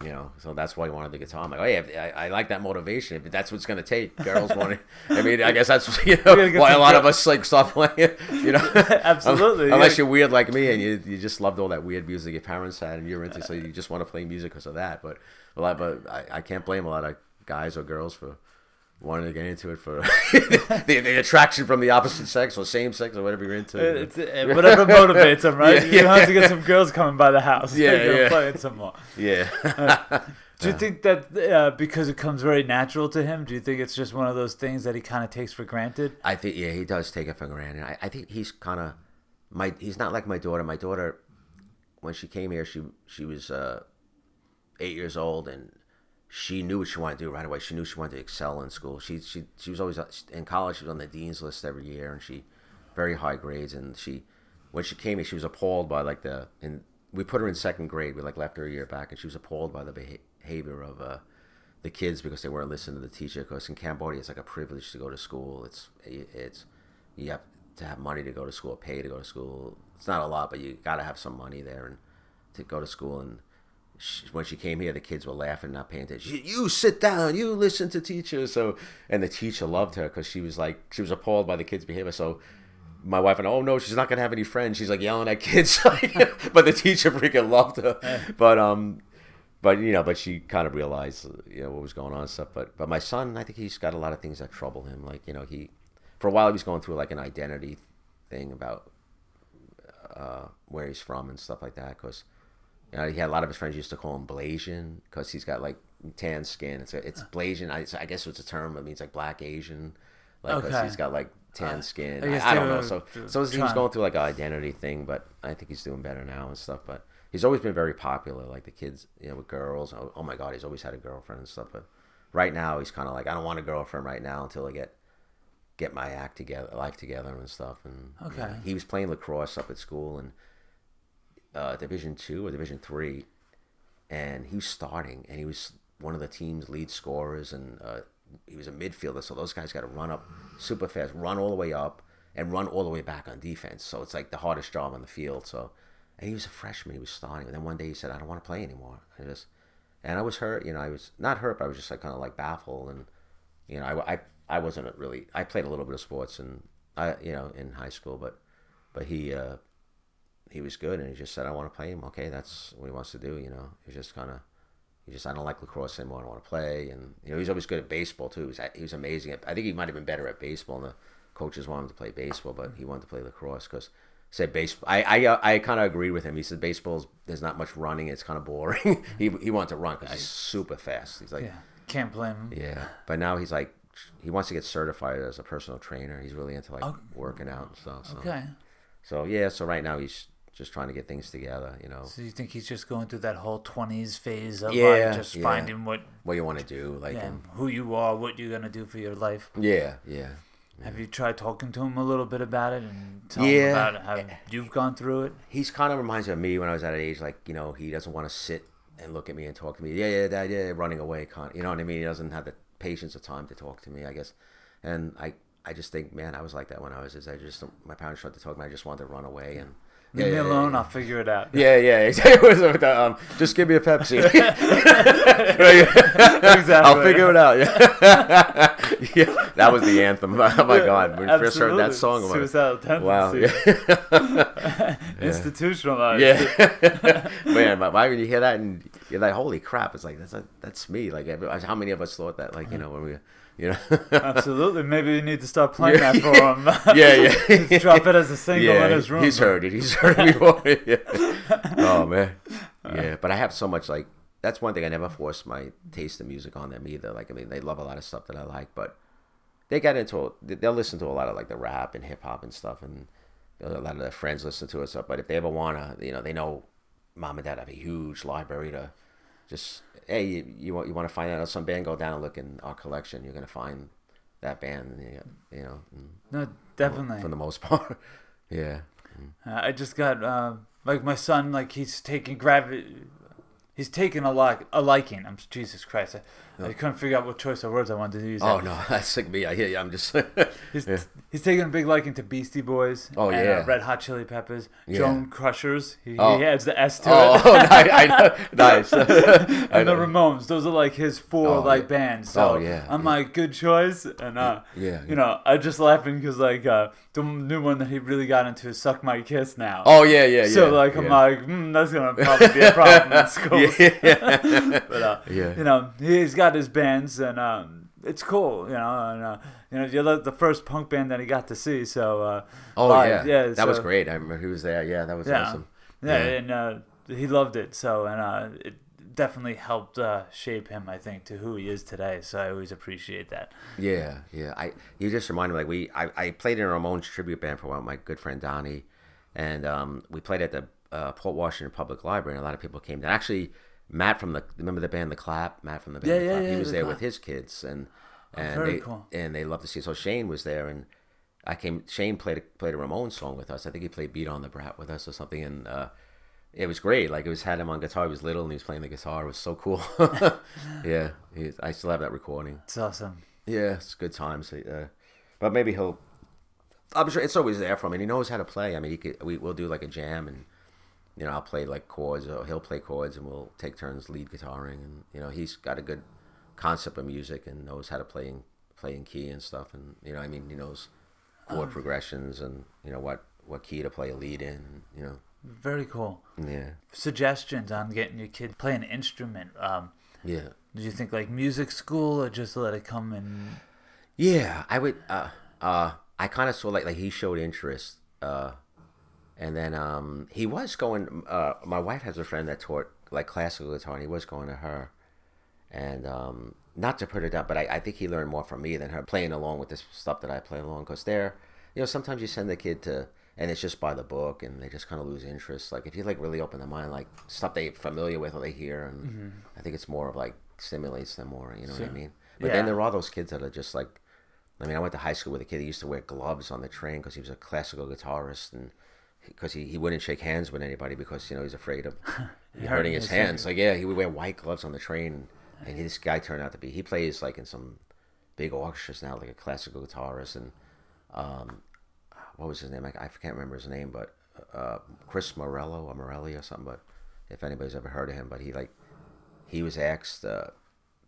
you know, so that's why he wanted the guitar. I'm like, oh yeah, I, I like that motivation. If that's what's gonna take, girls want to. I mean, I guess that's you know why a lot of us like stop playing. You know, Absolutely, Unless yeah. you're weird like me and you you just loved all that weird music your parents had and you're into, so you just want to play music because of that. But a lot, but I, I can't blame a lot of guys or girls for wanting to get into it for the, the attraction from the opposite sex or same sex or whatever you're into. It's, uh, whatever motivates them, right? Yeah, you don't have to get some girls coming by the house. Yeah, gonna yeah. play it some more. yeah. Do you think that uh, because it comes very natural to him, do you think it's just one of those things that he kind of takes for granted? I think yeah, he does take it for granted. I, I think he's kind of my. He's not like my daughter. My daughter, when she came here, she she was uh, eight years old, and she knew what she wanted to do right away. She knew she wanted to excel in school. She she she was always in college. She was on the dean's list every year, and she very high grades. And she when she came here, she was appalled by like the and we put her in second grade. We like left her a year back, and she was appalled by the behavior of. Uh, the kids because they weren't listening to the teacher. Because in Cambodia, it's like a privilege to go to school. It's it's you have to have money to go to school, pay to go to school. It's not a lot, but you got to have some money there and to go to school. And she, when she came here, the kids were laughing, not paying attention. You, sit down, you listen to teacher. So and the teacher loved her because she was like she was appalled by the kids' behavior. So my wife and oh no, she's not gonna have any friends. She's like yelling at kids, but the teacher freaking loved her. But um, but you know, but she kind of realized you know what was going on and stuff. But but my son, I think he's got a lot of things that trouble him. Like you know, he for a while he was going through like an identity thing about uh, where he's from and stuff like that. Because you know, he had a lot of his friends used to call him Blasian because he's got like tan skin. It's it's Blasian. I, I guess it's a term. It means like black Asian. Like 'cause Okay. he's got like tan skin. I I, I don't know. So so he was going through like an identity thing, but I think he's doing better now and stuff. But he's always been very popular. Like the kids, you know, with girls. Oh, oh my God, he's always had a girlfriend and stuff. But right now, he's kind of like, I don't want a girlfriend right now until I get get my act together, life together and stuff. And you know, Okay. he was playing lacrosse up at school and uh, Division two or Division three, and he was starting, and he was one of the team's lead scorers, and uh, he was a midfielder. So those guys got to run up super fast, run all the way up, and run all the way back on defense. So it's like the hardest job on the field. So, and he was a freshman. He was starting, and then one day he said, "I don't want to play anymore." I just, and I was hurt. You know, I was not hurt, but I was just like kind of like baffled, and you know, I, I, I wasn't really. I played a little bit of sports, and I, you know, in high school, but, but he. uh he was good, and he just said, "I want to play him." Okay, that's what he wants to do. You know, he was just kind of, he just, I don't like lacrosse anymore. I don't want to play, and you know, he's always good at baseball too. He was, he was amazing. At, I think he might have been better at baseball, and the coaches wanted him to play baseball, but he wanted to play lacrosse because said baseball. I I, I kind of agreed with him. He said baseball's there's not much running. It's kind of boring. he he wanted to run because he's super fast. He's like, Yeah, can't blame him. yeah, but now he's like. He wants to get certified as a personal trainer. He's really into like oh. working out and stuff. So. Okay. So yeah, so right now he's just trying to get things together. You know, So you think he's just going through that whole twenties phase of Yeah, like just yeah. finding what what you want to do, like, yeah, who you are, what you're gonna do for your life. yeah, yeah, Have you tried talking to him a little bit about it and tell him about how you've gone through it? He's kind of reminds me of me when I was at that age. Like, you know, he doesn't want to sit and look at me and talk to me. Yeah, yeah, dad, yeah, running away, kind. You know what I mean? He doesn't have the patience or time to talk to me. I guess, and I, I just think, man, I was like that when I was his. I just my parents tried to talk to me. I just wanted to run away and. Leave me alone. Yeah, I'll figure it out. yeah, yeah, exactly. It was with the, um, just give me a Pepsi. exactly. I'll figure it out. Yeah. yeah, that was the anthem. Oh my God, when we first heard that song, like, Suicidal tendency. wow. Yeah. Institutionalized. Yeah, man. But why when you hear that and you're like, "Holy crap!" It's like that's that's me. Like, how many of us thought that? Like, you know, when we, you know, Absolutely. Maybe we need to start playing that for him. yeah, yeah, Just drop it as a single yeah. in his room. He's heard it. He's heard it before. yeah. Oh man, uh. yeah. But I have so much like that's one thing I never forced my taste of music on them either. Like, I mean, they love a lot of stuff that I like, but they get into they'll listen to a lot of like the rap and hip hop and stuff, and a lot of their friends listen to it. Stuff, but if they ever wanna, you know, they know mom and dad have a huge library to just hey, you, you want you want to find out some band? Go down and look in our collection. You're gonna find that band, you know, No, definitely. for the most part. yeah. Uh, I just got uh, like my son, like he's taking gravity. He's taken a like a liking. I'm Jesus Christ. I couldn't figure out what choice of words I wanted to use. Oh no, that's like me. I hear you. I'm just. He's, Yeah. he's taking a big liking to Beastie Boys. Oh, and, yeah. uh, Red Hot Chili Peppers. Yeah. Jones Crushers. He, Oh. he adds the S to it. oh, it. nice. I know. Nice. I and the know. Ramones. Those are like his four Oh, like yeah. bands. So Oh, yeah, I'm yeah. like, good choice. And uh, Yeah, you know, I just laughing because like uh, the new one that he really got into is "Suck My Kiss" now. Oh yeah, yeah, yeah. So like I'm like, mm, that's gonna probably be a problem in schools. yeah. but uh, Yeah. you know, he's got his bands, and um, it's cool. You know, and uh, you know, you're the the first punk band that he got to see. So uh, Oh live, yeah, yeah, that was great. I remember he was there. Yeah, that was Yeah. awesome. Yeah, Yeah. and uh, he loved it. So and uh, it definitely helped uh, shape him, I think, to who he is today. So I always appreciate that. Yeah, yeah. I you just reminded me like we I, I played in a Ramones tribute band for a while, with my good friend Donnie, and um, we played at the uh, Port Washington Public Library, and a lot of people came down. Actually, Matt from the remember the band The Clap, Matt from the band Yeah, The yeah, Clap, yeah, he was The there Clap. with his kids, and and very they cool. and they loved to see. So Shane was there, and I came. Shane played a, played a Ramones song with us. I think he played "Beat on the Brat" with us or something, and. Uh, it was great. Like it was had him on guitar. He was little and he was playing the guitar. It was so cool. yeah, he, I still have that recording. It's awesome. Yeah, it's good times. Uh, but maybe he'll. I'm sure it's always there for him, and he knows how to play. I mean, he could. We, we'll do like a jam, and you know, I'll play like chords, or he'll play chords, and we'll take turns lead guitaring, and you know, he's got a good concept of music and knows how to play in play in key and stuff, and you know, I mean, he knows chord progressions and you know what what key to play a lead in. You know, Very cool. yeah, Suggestions on getting your kid to play an instrument. Um, yeah. did you think like music school or just let it come and Yeah, I would. Uh, uh, I kind of saw like like he showed interest, uh, and then um, he was going. Uh, my wife has a friend that taught like classical guitar, and he was going to her, and um, not to put her down, but I, I think he learned more from me than her playing along with this stuff that I play along. Because there, you know, sometimes you send the kid to, and it's just by the book, and they just kind of lose interest. Like if you like really open their mind, like stuff they familiar with or they hear, and I think it's more of like stimulates them more. You know what I mean? But then there are those kids that are just like I mean, I went to high school with a kid. He used to wear gloves on the train because he was a classical guitarist, and because he, he wouldn't shake hands with anybody because you know he's afraid of hurting his hands. Like yeah, he would wear white gloves on the train, and this guy turned out to be. He plays like in some big orchestras now, like a classical guitarist, and um, what was his name? I, I can't remember his name, but uh, Chris Morello or Morelli or something. But if anybody's ever heard of him, but he like he was asked uh,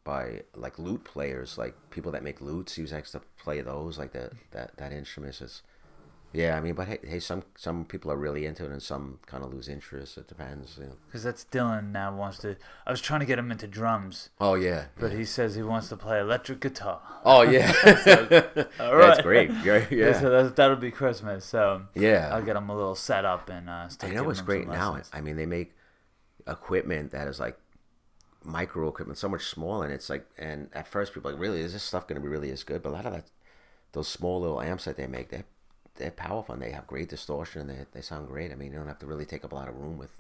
by like lute players, like people that make lutes. He was asked to play those, like that that that instrument is. Yeah, I mean, but hey, hey, some some people are really into it, and some kind of lose interest. It depends. You know. because that's Dylan now wants to. I was trying to get him into drums, Oh yeah. but he says he wants to play electric guitar. Oh yeah. All That's right. great. Yeah. So Yeah. that, that'll be Christmas. So Yeah. I'll get him a little set up and uh, start I know what's great now. I mean, they make equipment that is like micro equipment, so much smaller, and it's like, and at first people are like, really, is this stuff going to be really as good? But a lot of that, those small little amps that they make, they're they're powerful and they have great distortion and they they sound great. I mean, you don't have to really take up a lot of room with.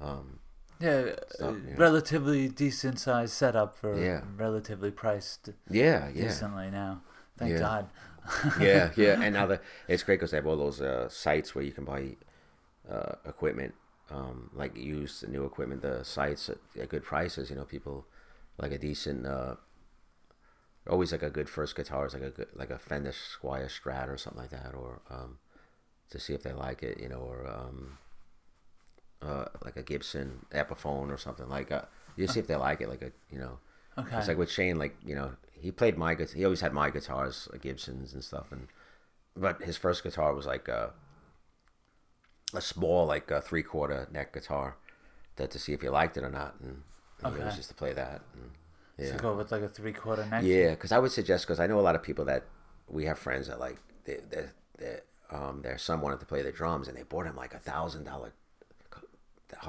Um, Yeah, uh, yeah. relatively decent sized setup for Yeah. relatively priced yeah, yeah. decently now. Thank Yeah. God. yeah, yeah, and now the it's great because they have all those uh, sites where you can buy uh, equipment, um, like used new equipment. The sites at, at good prices. You know, people like a decent, uh, always like a good first guitar is like a good, like a Fender Squier Strat or something like that, or um, to see if they like it. You know, or um, uh, like a Gibson Epiphone or something like. Uh, you see if they like it, like a you know. Okay. It's like with Shane, like you know, he played my guitar. He always had my guitars, like Gibsons and stuff, and but his first guitar was like a, a small, like a three quarter neck guitar, that to see if he liked it or not, and, and Okay. always used to play that. And, To yeah, go with like a three quarter neck. yeah, because I would suggest because I know a lot of people that we have friends that like they, they, they, um, their son wanted to play the drums and they bought him like a thousand dollar,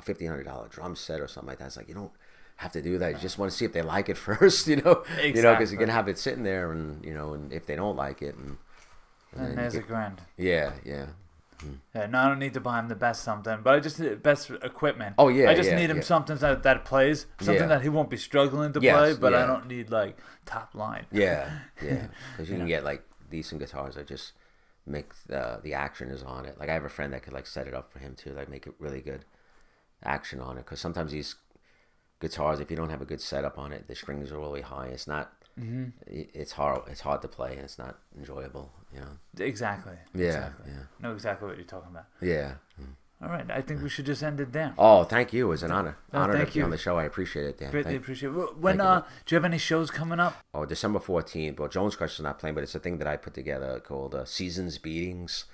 fifteen hundred dollar drum set or something like that. It's like you don't have to do that. You just want to see if they like it first, you know, Exactly. you know, because you can have it sitting there and you know, and if they don't like it, and, and And then there's you a grand. yeah, yeah, Yeah, no, I don't need to buy him the best something, but I just need best equipment. Oh, yeah, I just yeah, need him yeah. something that, that plays, something Yeah. that he won't be struggling to Yes, play, but I don't need like top line. yeah, yeah, because you can get like decent guitars that just make the the action is on it. Like I have a friend that could like set it up for him too, like make it really good action on it. Because sometimes these guitars. If you don't have a good setup on it, the strings are really high. It's not. Mm-hmm. It's hard. It's hard to play, and it's not enjoyable. You know. Exactly. Yeah, Exactly. yeah. Know exactly what you're talking about. Yeah. All right. I think we should just end it there. Oh, thank you. It was an honor. No, honor to be you. on the show. I appreciate it, Dan. Greatly Thank- appreciate it. When you. uh, do you have any shows coming up? Oh, December 14th. Well, Jones Crusher's not playing, but it's a thing that I put together called uh, Seasons Beatings.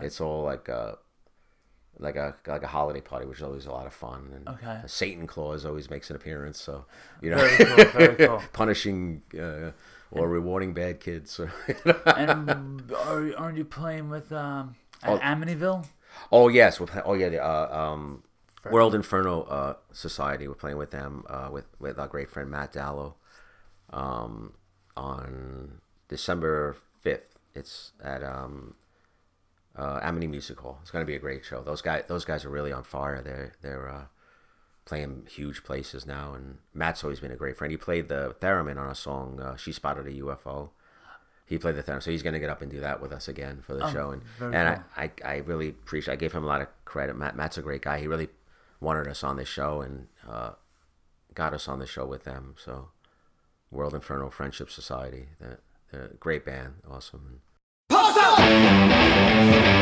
It's all like a, like a like a holiday party, which is always a lot of fun. And Okay. Satan Claus always makes an appearance, so you know, Very cool. Very cool. punishing uh, or rewarding bad kids. And are, aren't you playing with um at Oh. Amityville? oh yes, we're play- oh yeah, the uh, um, World Inferno uh, Society. We're playing with them uh, with with our great friend Matt Dallow um, on December fifth. It's at um, uh, Amity Music Hall. It's going to be a great show. Those guys, those guys are really on fire. They're they're uh, playing huge places now, and Matt's always been a great friend. He played the theremin on a song. Uh, she spotted a UFO. He played the theremin, so he's going to get up and do that with us again for the show. And and I, I I really appreciate. I gave him a lot of credit. Matt Matt's a great guy. He really wanted us on this show and uh, got us on the show with them. So World Inferno Friendship Society, the great band, awesome. Up!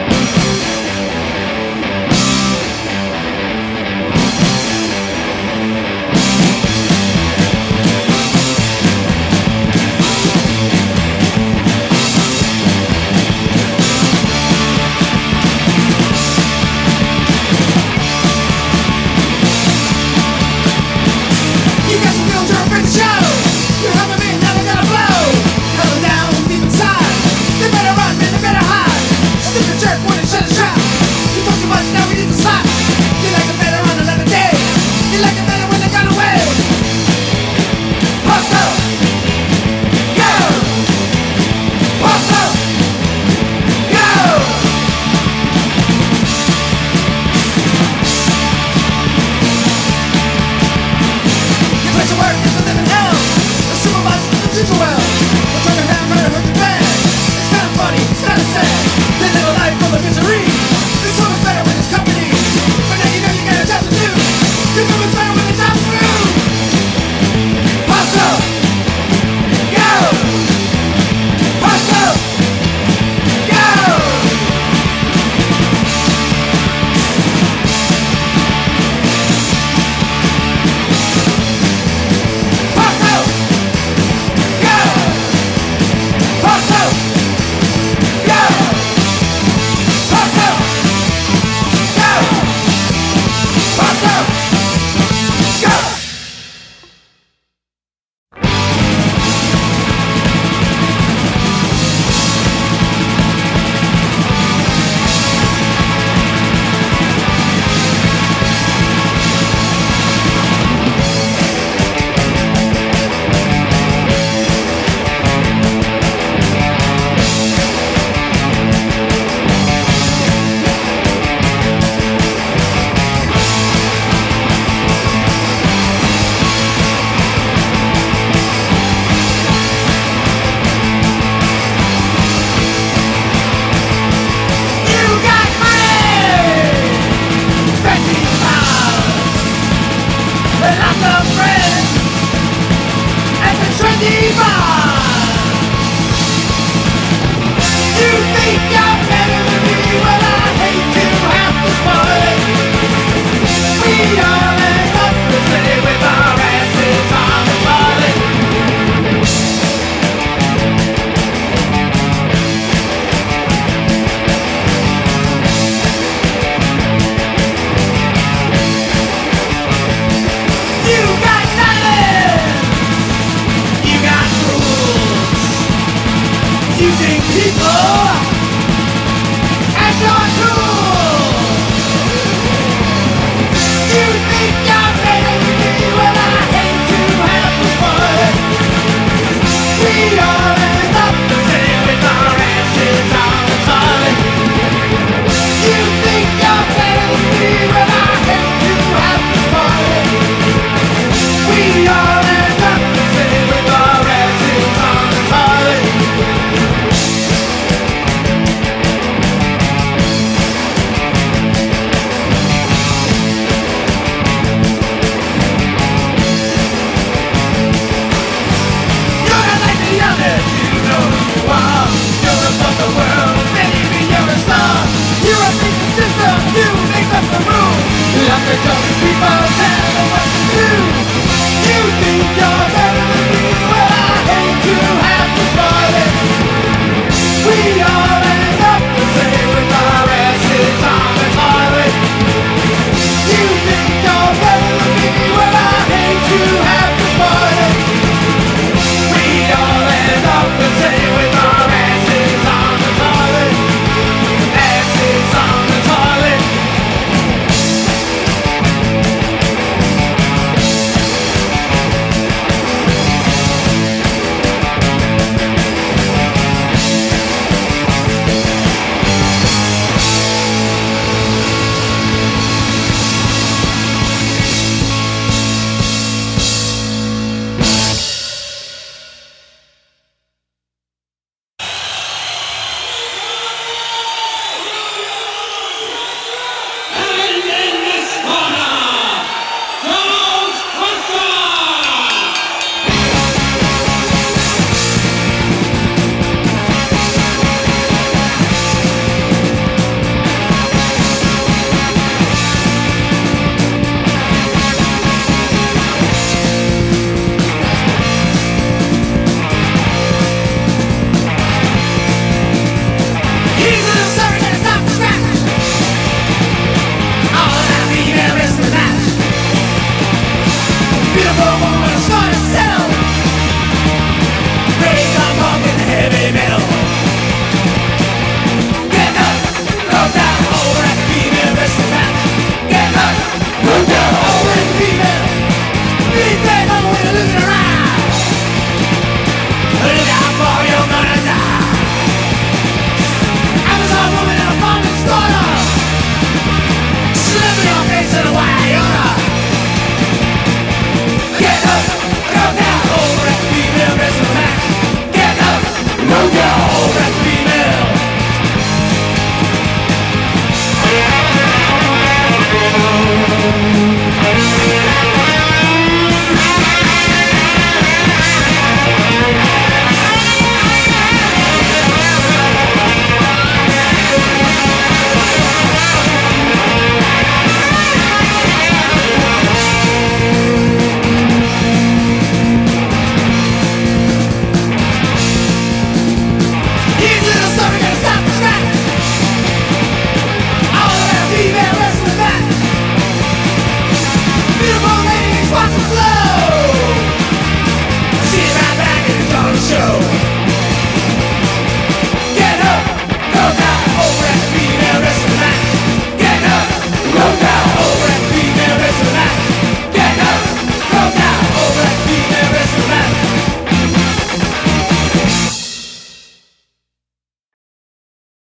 someone else on a